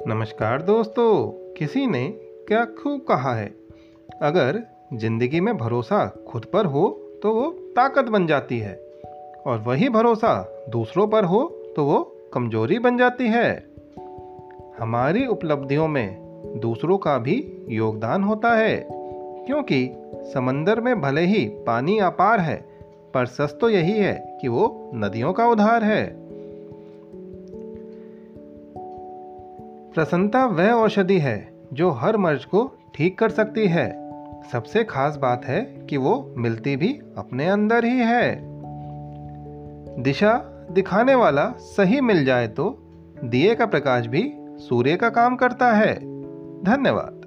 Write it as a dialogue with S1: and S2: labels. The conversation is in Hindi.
S1: नमस्कार दोस्तों, किसी ने क्या खूब कहा है? अगर ज़िंदगी में भरोसा खुद पर हो तो वो ताकत बन जाती है। और वही भरोसा दूसरों पर हो तो वो कमज़ोरी बन जाती है। हमारी उपलब्धियों में दूसरों का भी योगदान होता है, क्योंकि समंदर में भले ही पानी अपार है, पर सच तो यही है कि वो नदियों का उधार है। प्रसन्नता वह औषधि है जो हर मर्ज को ठीक कर सकती है। सबसे खास बात है कि वो मिलती भी अपने अंदर ही है। दिशा दिखाने वाला सही मिल जाए तो दिए का प्रकाश भी सूर्य का काम करता है। धन्यवाद।